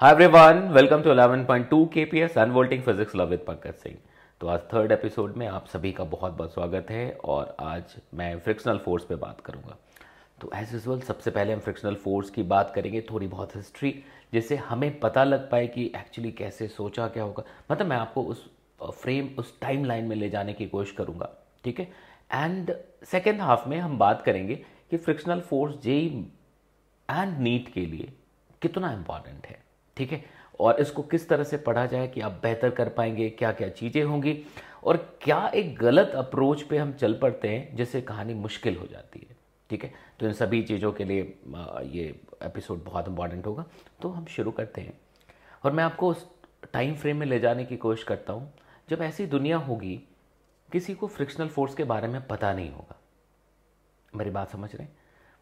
Hi everyone, welcome to 11.2 KPS Unvolting physics love with Pankaj Singh तो आज third episode में आप सभी का बहुत बहुत स्वागत है और आज मैं फ्रिक्शनल फोर्स पे बात करूँगा। तो एज यूजल सबसे पहले हम फ्रिक्शनल फोर्स की बात करेंगे थोड़ी बहुत हिस्ट्री जिससे हमें पता लग पाए कि एक्चुअली कैसे सोचा क्या होगा। मतलब मैं आपको उस फ्रेम उस टाइम लाइन में ले जाने की कोशिश करूँगा ठीक है? एंड सेकेंड हाफ़ में हम बात करेंगे कि frictional force JEE and NEET के लिए कितना इंपॉर्टेंट है। ठीक है? और इसको किस तरह से पढ़ा जाए कि आप बेहतर कर पाएँगे क्या क्या चीज़ें होंगी और क्या एक गलत अप्रोच पे हम चल पड़ते हैं जिससे कहानी मुश्किल हो जाती है, ठीक है? तो इन सभी चीज़ों के लिए ये एपिसोड बहुत इंपॉर्टेंट होगा। तो हम शुरू करते हैं। और मैं आपको उस टाइम फ्रेम में ले जाने की कोशिश करता हूँ। जब ऐसी दुनिया होगी, किसी को फ्रिक्शनल फोर्स के बारे में पता नहीं होगा। मेरी बात समझ रहे हैं?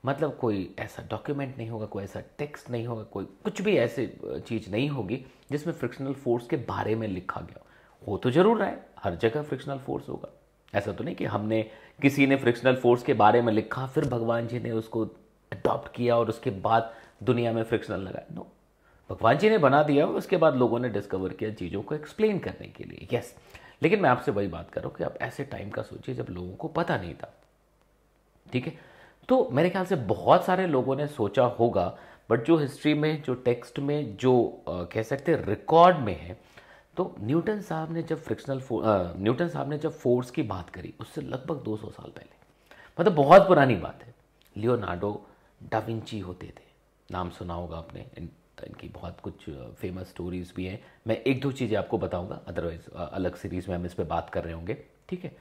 मतलब कोई ऐसा डॉक्यूमेंट नहीं होगा, कोई ऐसा टेक्स्ट नहीं होगा, कोई कुछ भी ऐसी चीज़ नहीं होगी जिसमें फ्रिक्शनल फोर्स के बारे में लिखा गया हो। तो ज़रूर रहा है हर जगह फ्रिक्शनल फोर्स होगा। ऐसा तो नहीं कि हमने किसी ने फ्रिक्शनल फोर्स के बारे में लिखा, फिर भगवान जी ने उसको अडॉप्ट किया और उसके बाद दुनिया में फ्रिक्शनल लगाया। नो भगवान जी ने बना दिया उसके बाद लोगों ने डिस्कवर किया चीज़ों को एक्सप्लेन करने के लिए। यस लेकिन मैं आपसे वही बात कर रहा हूँ कि आप ऐसे टाइम का सोचिए जब लोगों को पता नहीं था। ठीक है? तो मेरे ख्याल से बहुत सारे लोगों ने सोचा होगा बट जो हिस्ट्री में जो टेक्स्ट में जो आ, कह सकते हैं रिकॉर्ड में है तो न्यूटन साहब ने जब फ्रिक्शनल न्यूटन साहब ने जब फोर्स की बात करी उससे लगभग 200 साल पहले। मतलब बहुत पुरानी बात है। लियोनार्डो डाविंची होते थे। नाम सुना होगा आपने इन, इनकी बहुत कुछ फ़ेमस स्टोरीज भी हैं। मैं एक दो चीज़ें आपको बताऊँगा अदरवाइज़ अलग सीरीज़ में हम इस पर बात कर रहे होंगे। ठीक है?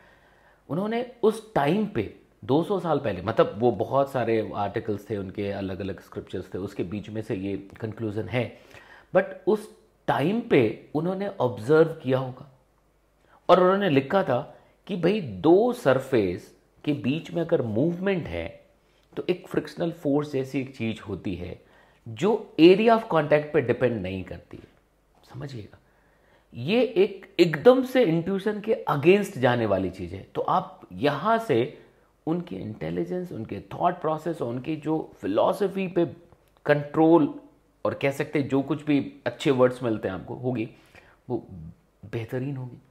उन्होंने उस टाइम पे 200 साल पहले मतलब वो बहुत सारे आर्टिकल्स थे, उनके अलग अलग स्क्रिप्चर्स थे, उसके बीच में से ये कंक्लूजन है। बट उस टाइम पे उन्होंने ऑब्ज़र्व किया होगा। और उन्होंने लिखा था कि भाई दो सरफेस के बीच में अगर मूवमेंट है तो एक फ्रिक्शनल फोर्स जैसी एक चीज़ होती है, जो एरिया ऑफ़ कांटेक्ट पे डिपेंड नहीं करती है। समझिएगा? ये एक एकदम से इंट्यूशन के अगेंस्ट जाने वाली चीज़ है। तो आप यहाँ से उनकी इंटेलिजेंस उनके थॉट प्रोसेस और उनकी जो फिलॉसफी पे कंट्रोल और कह सकते जो कुछ भी अच्छे वर्ड्स मिलते हैं आपको, होगी, वो बेहतरीन होगी।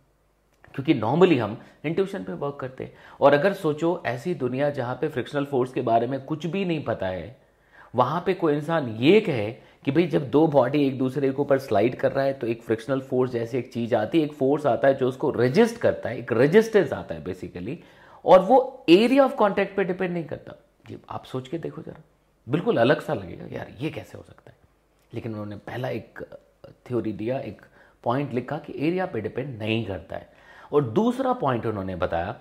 क्योंकि नॉर्मली हम इंट्यूशन पे वर्क करते हैं। और अगर सोचो, ऐसी दुनिया जहाँ पे फ्रिक्शनल फोर्स के बारे में कुछ भी नहीं पता है, वहाँ पे कोई इंसान ये कहे कि भाई, जब दो बॉडी एक दूसरे के ऊपर स्लाइड कर रहा है तो एक फ्रिक्शनल फोर्स जैसी एक चीज़ आती है, एक फोर्स आता है जो उसको रजिस्ट करता है, एक रजिस्टेंस आता है बेसिकली और वो एरिया ऑफ़ कॉन्टैक्ट पे डिपेंड नहीं करता। जी, आप सोच के देखो जरा। बिल्कुल अलग सा लगेगा यार, ये कैसे हो सकता है? लेकिन उन्होंने पहला एक थ्योरी दिया, एक पॉइंट लिखा कि एरिया पे डिपेंड नहीं करता है। और दूसरा पॉइंट उन्होंने बताया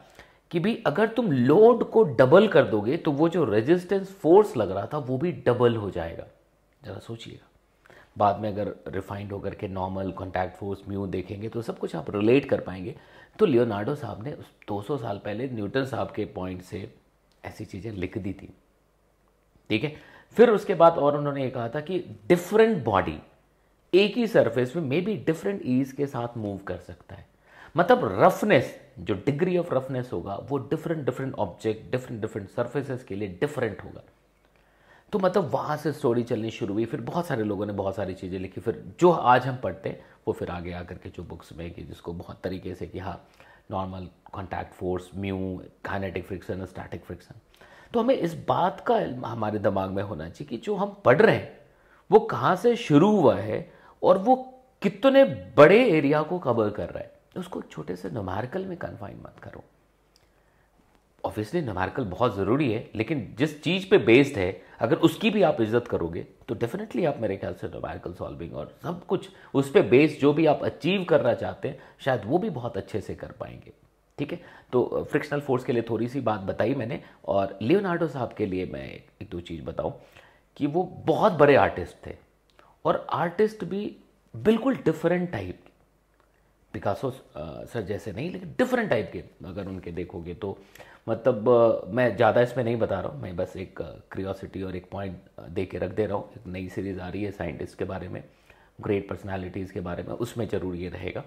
कि भी अगर तुम लोड को डबल कर दोगे तो वो जो रेजिस्टेंस फोर्स लग रहा था, वो भी डबल हो जाएगा। ज़रा सोचिएगा। बाद में अगर रिफाइंड होकर के नॉर्मल कॉन्टैक्ट फोर्स म्यू देखेंगे तो सब कुछ आप रिलेट कर पाएँगे। तो लियोनार्डो साहब ने 200 साल पहले न्यूटन साहब के पॉइंट से ऐसी चीज़ें लिख दी थी। ठीक है? फिर उसके बाद और उन्होंने ये कहा था कि डिफरेंट बॉडी एक ही सरफेस में मे बी डिफरेंट ईज के साथ मूव कर सकता है। मतलब रफनेस जो डिग्री ऑफ़ रफनेस होगा, वो different different object different different surfaces के लिए डिफरेंट होगा। तो मतलब वहाँ से स्टोरी चलनी शुरू हुई, फिर बहुत सारे लोगों ने बहुत सारी चीज़ें लिखी, फिर जो आज हम पढ़ते हैं, वो फिर आगे आकर के जो बुक्स में कि जिसको बहुत तरीके से कि हाँ normal contact force mu kinetic friction static friction तो हमें इस बात का हमारे दिमाग में होना चाहिए कि जो हम पढ़ रहे हैं, वो कहाँ से शुरू हुआ है और वो कितने बड़े एरिया को कवर कर रहा है। उसको छोटे से नुमारिकल में कन्फाइन मत करो। ऑब्वियसली न्यूमेरिकल बहुत ज़रूरी है, लेकिन जिस चीज़ पे बेस्ड है, अगर उसकी भी आप इज़्ज़त करोगे तो डेफिनेटली आप मेरे ख्याल से न्यूमेरिकल सॉल्विंग और सब कुछ उस पर बेस्ड जो भी आप अचीव करना चाहते हैं, शायद वो भी बहुत अच्छे से कर पाएँगे। ठीक है? तो फ्रिक्शनल फोर्स के लिए थोड़ी सी बात बताई मैंने, और लियोनार्डो साहब के लिए मैं एक दो चीज़ बताऊँ कि वो बहुत बड़े आर्टिस्ट थे, और आर्टिस्ट भी बिल्कुल डिफरेंट टाइप पिकासो सर जैसे नहीं, लेकिन डिफरेंट टाइप के, अगर उनके देखोगे तो। मतलब मैं ज़्यादा इसमें नहीं बता रहा हूँ, मैं बस एक क्रियोसिटी और एक पॉइंट दे के रख दे रहा हूँ। एक नई सीरीज़ आ रही है साइंटिस्ट के बारे में ग्रेट पर्सनालिटीज़ के बारे में, उसमें ज़रूर ये रहेगा।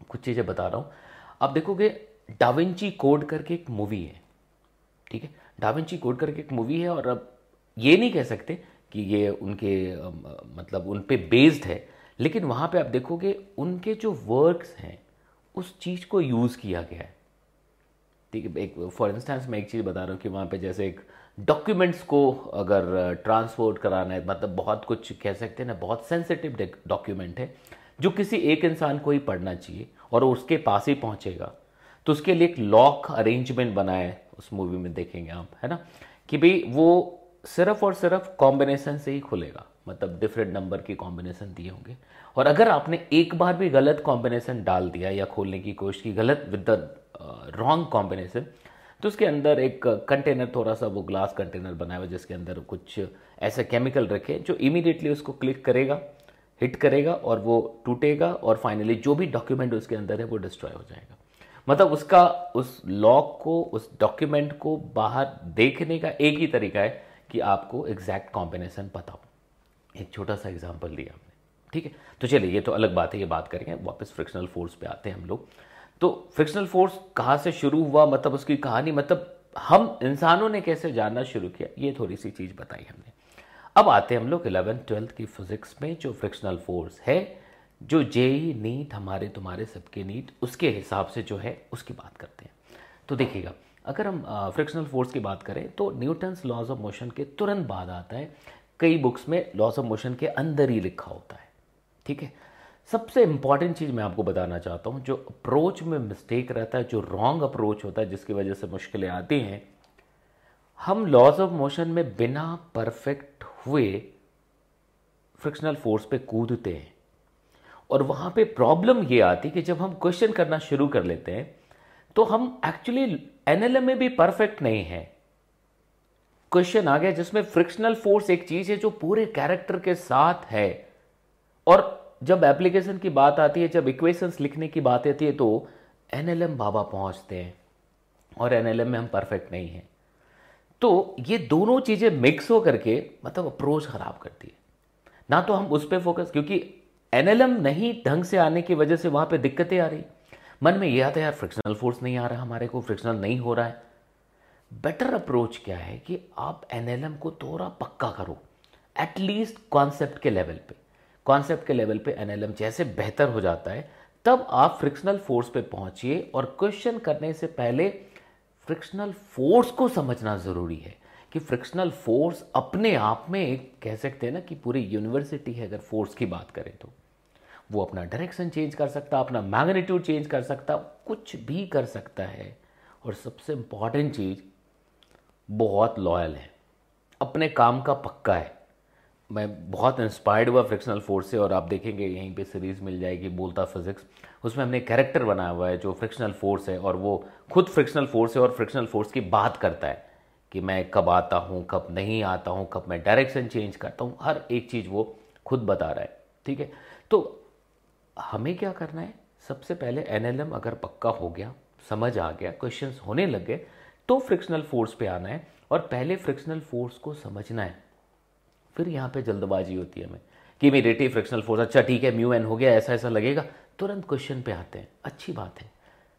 कुछ चीज़ें बता रहा हूँ। आप देखोगे डाविंची कोड करके एक मूवी है, ठीक है? डाविंची कोड करके एक मूवी है और अब ये नहीं कह सकते कि ये उनके मतलब उन पे बेस्ड है। लेकिन वहाँ पे आप देखोगे उनके जो वर्क्स हैं, उस चीज़ को यूज़ किया गया है। ठीक है, एक फॉर इंस्टेंस मैं एक चीज़ बता रहा हूँ कि वहाँ पे जैसे एक डॉक्यूमेंट्स को अगर ट्रांसपोर्ट कराना है मतलब बहुत कुछ कह सकते हैं ना, बहुत सेंसिटिव डॉक्यूमेंट है, जो किसी एक इंसान को ही पढ़ना चाहिए और उसके पास ही पहुंचेगा। तो उसके लिए एक लॉक अरेंजमेंट बना है, उस मूवी में देखेंगे आप, है ना? कि भाई वो सिर्फ़ और सिर्फ़ कॉम्बिनेशन से ही खुलेगा। मतलब डिफरेंट नंबर के कॉम्बिनेशन दिए होंगे। और अगर आपने एक बार भी गलत कॉम्बिनेशन डाल दिया या खोलने की कोशिश की, गलत विद द रॉन्ग कॉम्बिनेशन तो उसके अंदर एक कंटेनर थोड़ा सा वो ग्लास कंटेनर बनाया हुआ जिसके अंदर कुछ ऐसे केमिकल रखे जो इमीडिएटली उसको क्लिक करेगा हिट करेगा और वो टूटेगा और फाइनली जो भी डॉक्यूमेंट उसके अंदर है वो डिस्ट्रॉय हो जाएगा। मतलब उसका, उस लॉक को, उस डॉक्यूमेंट को बाहर देखने का एक ही तरीका है कि आपको एग्जैक्ट कॉम्बिनेशन पता हो। एक छोटा सा एग्ज़ाम्पल दिया हमने। ठीक है? तो चलिए, ये तो अलग बात है, ये बात करेंगे, वापस फ्रिक्शनल फोर्स पे आते हैं हम लोग। तो फ्रिक्शनल फोर्स कहाँ से शुरू हुआ? मतलब उसकी कहानी मतलब हम इंसानों ने कैसे जानना शुरू किया? ये थोड़ी सी चीज़ बताई हमने। अब आते हैं हम लोग इलेवेंथ ट्वेल्थ की फिजिक्स में, जो फ्रिक्शनल फोर्स है, जो जेई नीट हमारे, तुम्हारे सबके नीट, उसके हिसाब से जो है, उसकी बात करते हैं। तो देखिएगा, अगर हम फ्रिक्शनल फोर्स की बात करें तो न्यूटन्स लॉज ऑफ़ मोशन के तुरंत बाद आता है। कई बुक्स में लॉस ऑफ़ मोशन के अंदर ही लिखा होता है। ठीक है? सबसे इंपॉर्टेंट चीज़ मैं आपको बताना चाहता हूँ, जो अप्रोच में मिस्टेक रहता है, जो रॉन्ग अप्रोच होता है, जिसकी वजह से मुश्किलें आती हैं, हम लॉस ऑफ़ मोशन में बिना परफेक्ट हुए फ्रिक्शनल फोर्स पे कूदते हैं। और वहाँ पे प्रॉब्लम ये आती है कि जब हम क्वेश्चन करना शुरू कर लेते हैं तो हम एक्चुअली एनएलएम में भी परफेक्ट नहीं है। क्वेश्चन आ गया जिसमें फ्रिक्शनल फोर्स एक चीज़ है जो पूरे कैरेक्टर के साथ है। और जब एप्लीकेशन की बात आती है, जब इक्वेशंस लिखने की बात आती है तो एनएलएम बाबा पहुँचते हैं। और एनएलएम में हम परफेक्ट नहीं हैं। तो ये दोनों चीज़ें मिक्स हो करके मतलब अप्रोच खराब करती है। ना तो हम उस पर फोकस क्योंकि एनएलएम नहीं ढंग से आने की वजह से वहाँ पे दिक्कतें आ रही। मन में यह आता है, यार फ्रिक्शनल फोर्स नहीं आ रहा हमारे को फ्रिक्शनल नहीं हो रहा है। बेटर अप्रोच क्या है कि आप एनएलएम को थोड़ा पक्का करो एटलीस्ट कॉन्सेप्ट के लेवल पे। कॉन्सेप्ट के लेवल पे एनएलएम जैसे बेहतर हो जाता है, तब आप फ्रिक्शनल फोर्स पे पहुंचिए और क्वेश्चन करने से पहले फ्रिक्शनल फोर्स को समझना ज़रूरी है कि फ्रिक्शनल फोर्स अपने आप में एक कह सकते हैं ना कि पूरी यूनिवर्सिटी है, अगर फोर्स की बात करें तो। वो अपना डायरेक्शन चेंज कर सकता, अपना मैग्नीट्यूड चेंज कर सकता, कुछ भी कर सकता है। और सबसे इंपॉर्टेंट चीज़ बहुत लॉयल है। अपने काम का पक्का है। मैं बहुत इंस्पायर्ड हुआ फ्रिक्शनल फोर्स से और आप देखेंगे यहीं पे सीरीज़ मिल जाएगी, बोलता फिजिक्स उसमें हमने कैरेक्टर बनाया हुआ है जो फ्रिक्शनल फोर्स है और वो खुद फ्रिक्शनल फोर्स है और फ्रिक्शनल फोर्स की बात करता है कि मैं कब आता हूँ, कब नहीं आता हूँ, कब मैं डायरेक्शन चेंज करता हूँ। हर एक चीज़ वो खुद बता रहा है, ठीक है? तो हमें क्या करना है? सबसे पहले एन अगर पक्का हो गया, समझ आ गया क्वेश्चंस होने लग गए तो फ्रिक्शनल फोर्स पे आना है और पहले फ्रिक्शनल फोर्स को समझना है। फिर यहाँ पे जल्दबाजी होती है हमें कि मेरी फ्रिक्शनल फोर्स अच्छा ठीक है म्यू एन हो गया ऐसा ऐसा लगेगा। तुरंत क्वेश्चन पे आते हैं। अच्छी बात है।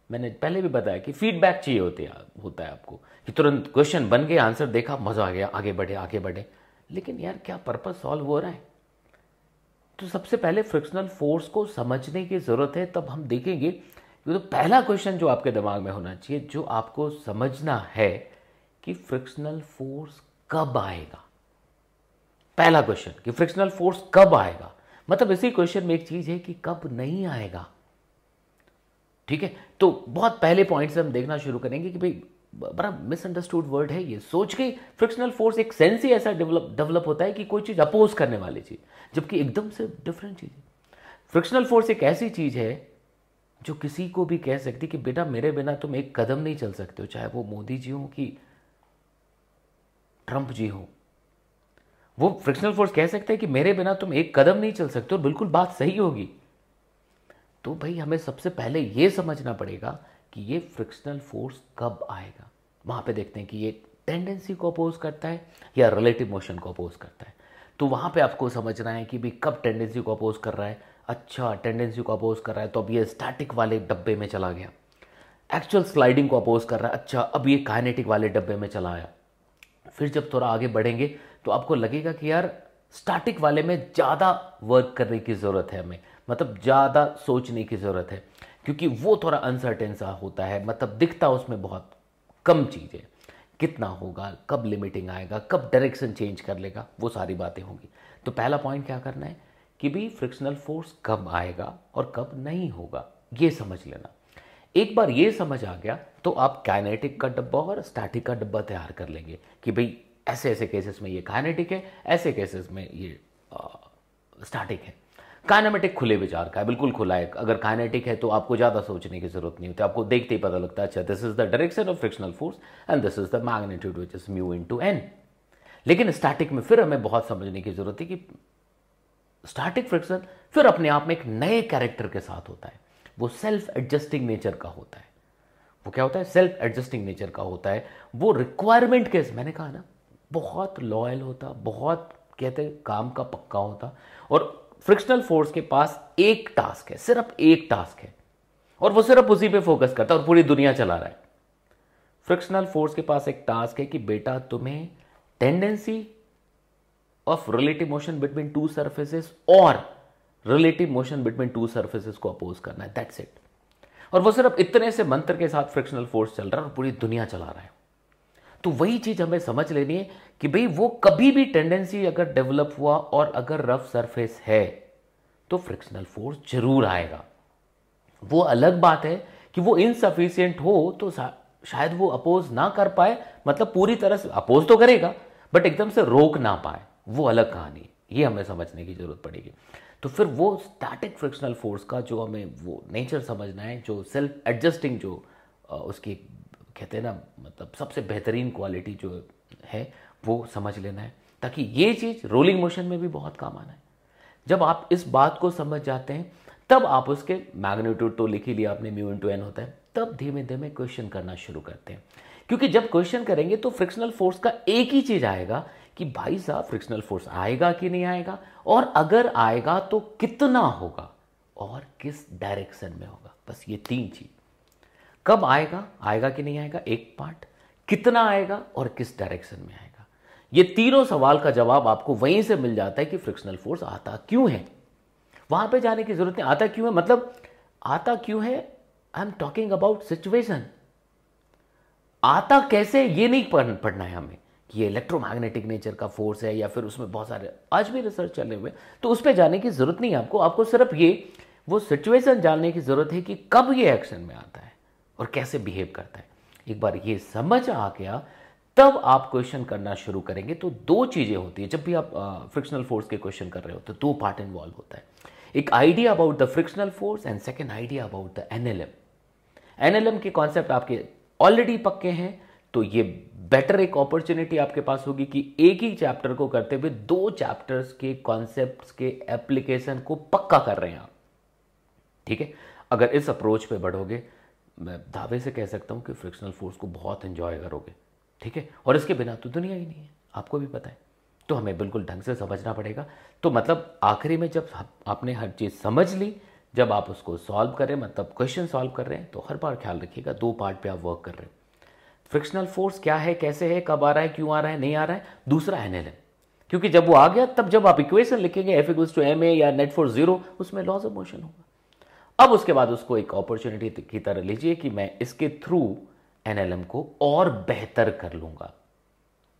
मैंने पहले भी बताया कि फीडबैक चाहिए होती होता है आपको कि तुरंत क्वेश्चन बन गया आंसर देखा, मज़ा आ गया, आगे बढ़े आगे बढ़े। लेकिन यार क्या पर्पज सॉल्व हो रहा है? तो सबसे पहले फ्रिक्शनल फोर्स को समझने की ज़रूरत है, तब हम देखेंगे तो पहला क्वेश्चन जो आपके दिमाग में होना चाहिए, जो आपको समझना है कि फ्रिक्शनल फोर्स कब आएगा। पहला क्वेश्चन कि फ्रिक्शनल फोर्स कब आएगा? मतलब इसी क्वेश्चन में एक चीज़ है कि कब नहीं आएगा। ठीक है? तो बहुत पहले पॉइंट से हम देखना शुरू करेंगे कि भाई बड़ा मिसअंडरस्टूड वर्ड है ये। सोच के फ्रिक्शनल फोर्स एक सेंस ही ऐसा डेवलप डेवलप होता है कि कोई चीज़ अपोज करने वाली चीज़, जबकि एकदम से डिफरेंट चीज़ है। फ्रिक्शनल फोर्स एक ऐसी चीज़ है जो किसी को भी कह सकती कि बेटा मेरे बिना तुम एक कदम नहीं चल सकते हो, चाहे वो मोदी जी हो कि ट्रंप जी हो। वो फ्रिक्शनल फोर्स कह सकते हैं कि मेरे बिना तुम एक कदम नहीं चल सकते और बिल्कुल बात सही होगी। तो भाई हमें सबसे पहले ये समझना पड़ेगा कि ये फ्रिक्शनल फोर्स कब आएगा। वहाँ पे देखते हैं कि ये टेंडेंसी को अपोज करता है या रिलेटिव मोशन को अपोज करता है। तो वहाँ पे आपको समझना है कि भाई कब टेंडेंसी को अपोज कर रहा है। अच्छा टेंडेंसी को अपोज कर रहा है तो अब ये स्टैटिक वाले डब्बे में चला गया। एक्चुअल स्लाइडिंग को अपोज कर रहा है अच्छा अब ये काइनेटिक वाले डब्बे में चला आया। फिर जब थोड़ा आगे बढ़ेंगे तो आपको लगेगा कि यार स्टैटिक वाले में ज़्यादा वर्क करने की ज़रूरत है हमें मतलब ज़्यादा सोचने की ज़रूरत है, क्योंकि वो थोड़ा अनसर्टेन सा होता है मतलब दिखता उसमें बहुत कम चीज़ें। कितना होगा, कब लिमिटिंग आएगा, कब डायरेक्शन चेंज कर लेगा, वो सारी बातें होंगी। तो पहला पॉइंट क्या करना है? कि भी फ्रिक्शनल फोर्स कब आएगा और कब नहीं होगा, ये समझ लेना। एक बार ये समझ आ गया तो आप काइनेटिक का डब्बा और स्टैटिक का डब्बा तैयार कर लेंगे कि भाई, ऐसे ऐसे केसेस में ये काइनेटिक है, ऐसे केसेस में ये स्टैटिक है। काइनेमेटिक खुले विचार का है, बिल्कुल खुला है। अगर काइनेटिक है तो आपको ज़्यादा सोचने की ज़रूरत नहीं होती, आपको देखते ही पता लगता है अच्छा this is the direction of frictional force and this is the magnitude which is mu into N N लेकिन स्टैटिक में फिर हमें बहुत समझने की ज़रूरत है कि स्टैटिक फ्रिक्शन फिर अपने आप में एक नए कैरेक्टर के साथ होता है। वो सेल्फ एडजस्टिंग नेचर का होता है। वो क्या होता है? सेल्फ एडजस्टिंग नेचर का होता है। वो रिक्वायरमेंट के मैंने कहा ना, बहुत लॉयल होता, बहुत कहते काम का पक्का होता। और फ्रिक्शनल फोर्स के पास एक टास्क है, सिर्फ़ एक टास्क है। और वो सिर्फ़ उसी पे फोकस करता है और पूरी दुनिया चला रहा है। फ्रिक्शनल फोर्स के पास एक टास्क है कि, बेटा, तुम्हें tendency of relative motion between two surfaces और relative motion between two surfaces को अपोज करना है दैट्स इट और वो सिर्फ़ इतने से मंत्र के साथ फ्रिक्शनल फोर्स चल रहा है और पूरी दुनिया चला रहा है। तो वही चीज़ हमें समझ लेनी है कि भाई वो कभी भी टेंडेंसी अगर डेवलप हुआ और अगर रफ सरफेस है तो फ्रिक्शनल फोर्स ज़रूर आएगा। वो अलग बात है कि वो इनसफिशियंट हो तो शायद वो अपोज ना कर पाए मतलब पूरी तरह से अपोज तो करेगा बट एकदम से रोक ना पाए। वो अलग कहानी है ये हमें समझने की ज़रूरत पड़ेगी। तो फिर वो स्टैटिक फ्रिक्शनल फोर्स का जो हमें वो नेचर समझना है, जो सेल्फ एडजस्टिंग जो उसकी कहते हैं ना मतलब सबसे बेहतरीन क्वालिटी जो है, वो समझ लेना है, ताकि ये चीज़ रोलिंग मोशन में भी बहुत काम आना है। जब आप इस बात को समझ जाते हैं, तब आप उसके मैग्नीट्यूड तो लिख ही लिया आपने म्यू इंटू एन होता है, तब धीमे धीमे क्वेश्चन करना शुरू करते हैं। क्योंकि जब क्वेश्चन करेंगे तो फ्रिक्शनल फोर्स का एक ही चीज़ आएगा कि भाई साहब फ्रिक्शनल फोर्स आएगा कि नहीं आएगा? और अगर आएगा तो कितना होगा? और किस डायरेक्शन में होगा? बस ये तीन चीज़। कब आएगा? आएगा कि नहीं आएगा? एक पार्ट कितना आएगा और किस डायरेक्शन में आएगा? ये तीनों सवाल का जवाब आपको वहीं से मिल जाता है कि फ्रिक्शनल फोर्स आता क्यों है? वहाँ पे जाने की ज़रूरत नहीं। आता क्यों है? मतलब आता क्यों है? I am talking about situation आता कैसे? ये नहीं पढ़ना है हमें। ये इलेक्ट्रोमैग्नेटिक नेचर का फोर्स है या फिर उसमें बहुत सारे आज भी रिसर्च चले हुए तो उस पर जाने की ज़रूरत नहीं है आपको। आपको सिर्फ़ ये, वो सिचुएशन जानने की ज़रूरत है कि कब ये एक्शन में आता है और कैसे बिहेव करता है। एक बार ये समझ आ गया, तब आप क्वेश्चन करना शुरू करेंगे। तो दो चीज़ें होती है। जब भी आप फ्रिक्शनल फोर्स के क्वेश्चन कर रहे हो तो दो पार्ट इन्वॉल्व होता है। एक idea about the frictional force and second idea about the NLM NLM के कॉन्सेप्ट आपके ऑलरेडी पक्के हैं। तो ये बेटर एक अपॉर्चुनिटी आपके पास होगी कि एक ही चैप्टर को करते हुए दो चैप्टर्स के कॉन्सेप्ट के एप्लीकेशन को पक्का कर रहे हैं आप। ठीक है? अगर इस अप्रोच पे बढ़ोगे, मैं दावे से कह सकता हूँ कि फ्रिक्शनल फोर्स को बहुत इन्जॉय करोगे। ठीक है? और इसके बिना तो दुनिया ही नहीं है। आपको भी पता है। तो हमें बिल्कुल ढंग से समझना पड़ेगा। तो मतलब आखिरी में जब आपने हर चीज़ समझ ली, जब आप उसको सॉल्व करें मतलब क्वेश्चन सॉल्व कर रहे हैं तो हर बार ख्याल रखिएगा, दो पार्ट पे आप वर्क कर रहे हैं। फ्रिक्शनल फोर्स क्या है, कैसे है, कब आ रहा है, क्यों आ रहा है, नहीं आ रहा है? दूसरा एनएलएम क्योंकि जब वो आ गया, तब जब आप इक्वेशन लिखेंगे F equals to M A या नेट फॉर ज़ीरो उसमें लॉज ऑफ़ मोशन होगा। अब उसके बाद उसको एक अपॉर्चुनिटी की तरह लीजिए कि मैं इसके थ्रू एनएलएम को और बेहतर कर लूँगा।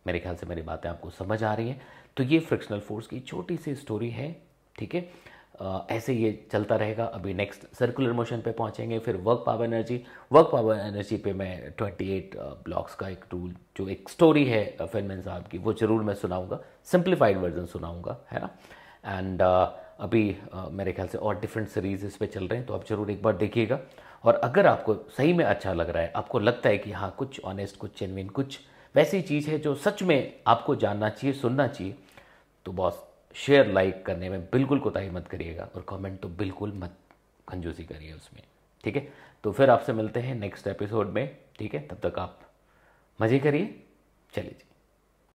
मेरे ख्याल से मेरी बातें आपको समझ आ रही हैं। तो ये फ्रिक्शनल फोर्स की छोटी सी स्टोरी है, ठीक है? ऐसे ये चलता रहेगा। अभी नेक्स्ट सर्कुलर मोशन पे पहुँचेंगे, फिर work power energy work power energy पे मैं 28 ब्लॉक्स का एक टूल जो एक स्टोरी है फ़िल्म साहब की, वो ज़रूर मैं सुनाऊँगा। सिंप्लीफाइड वर्जन सुनाऊँगा, है ना? एंड अभी मेरे ख्याल से और डिफरेंट सीरीज़ इस पर चल रहे हैं तो आप ज़रूर एक बार देखिएगा। और अगर आपको सही में अच्छा लग रहा है, आपको लगता है कि हाँ कुछ ऑनेस्ट कुछ जेनविन कुछ वैसी चीज़ है जो सच में आपको जानना चाहिए, सुनना चाहिए तो बॉस शेयर लाइक करने में बिल्कुल कोताही मत करिएगा और कमेंट तो बिल्कुल मत कंजूसी करिए उसमें, ठीक है? तो फिर आपसे मिलते हैं नेक्स्ट एपिसोड में, ठीक है? तब तक आप मज़े करिए, चलिए। जी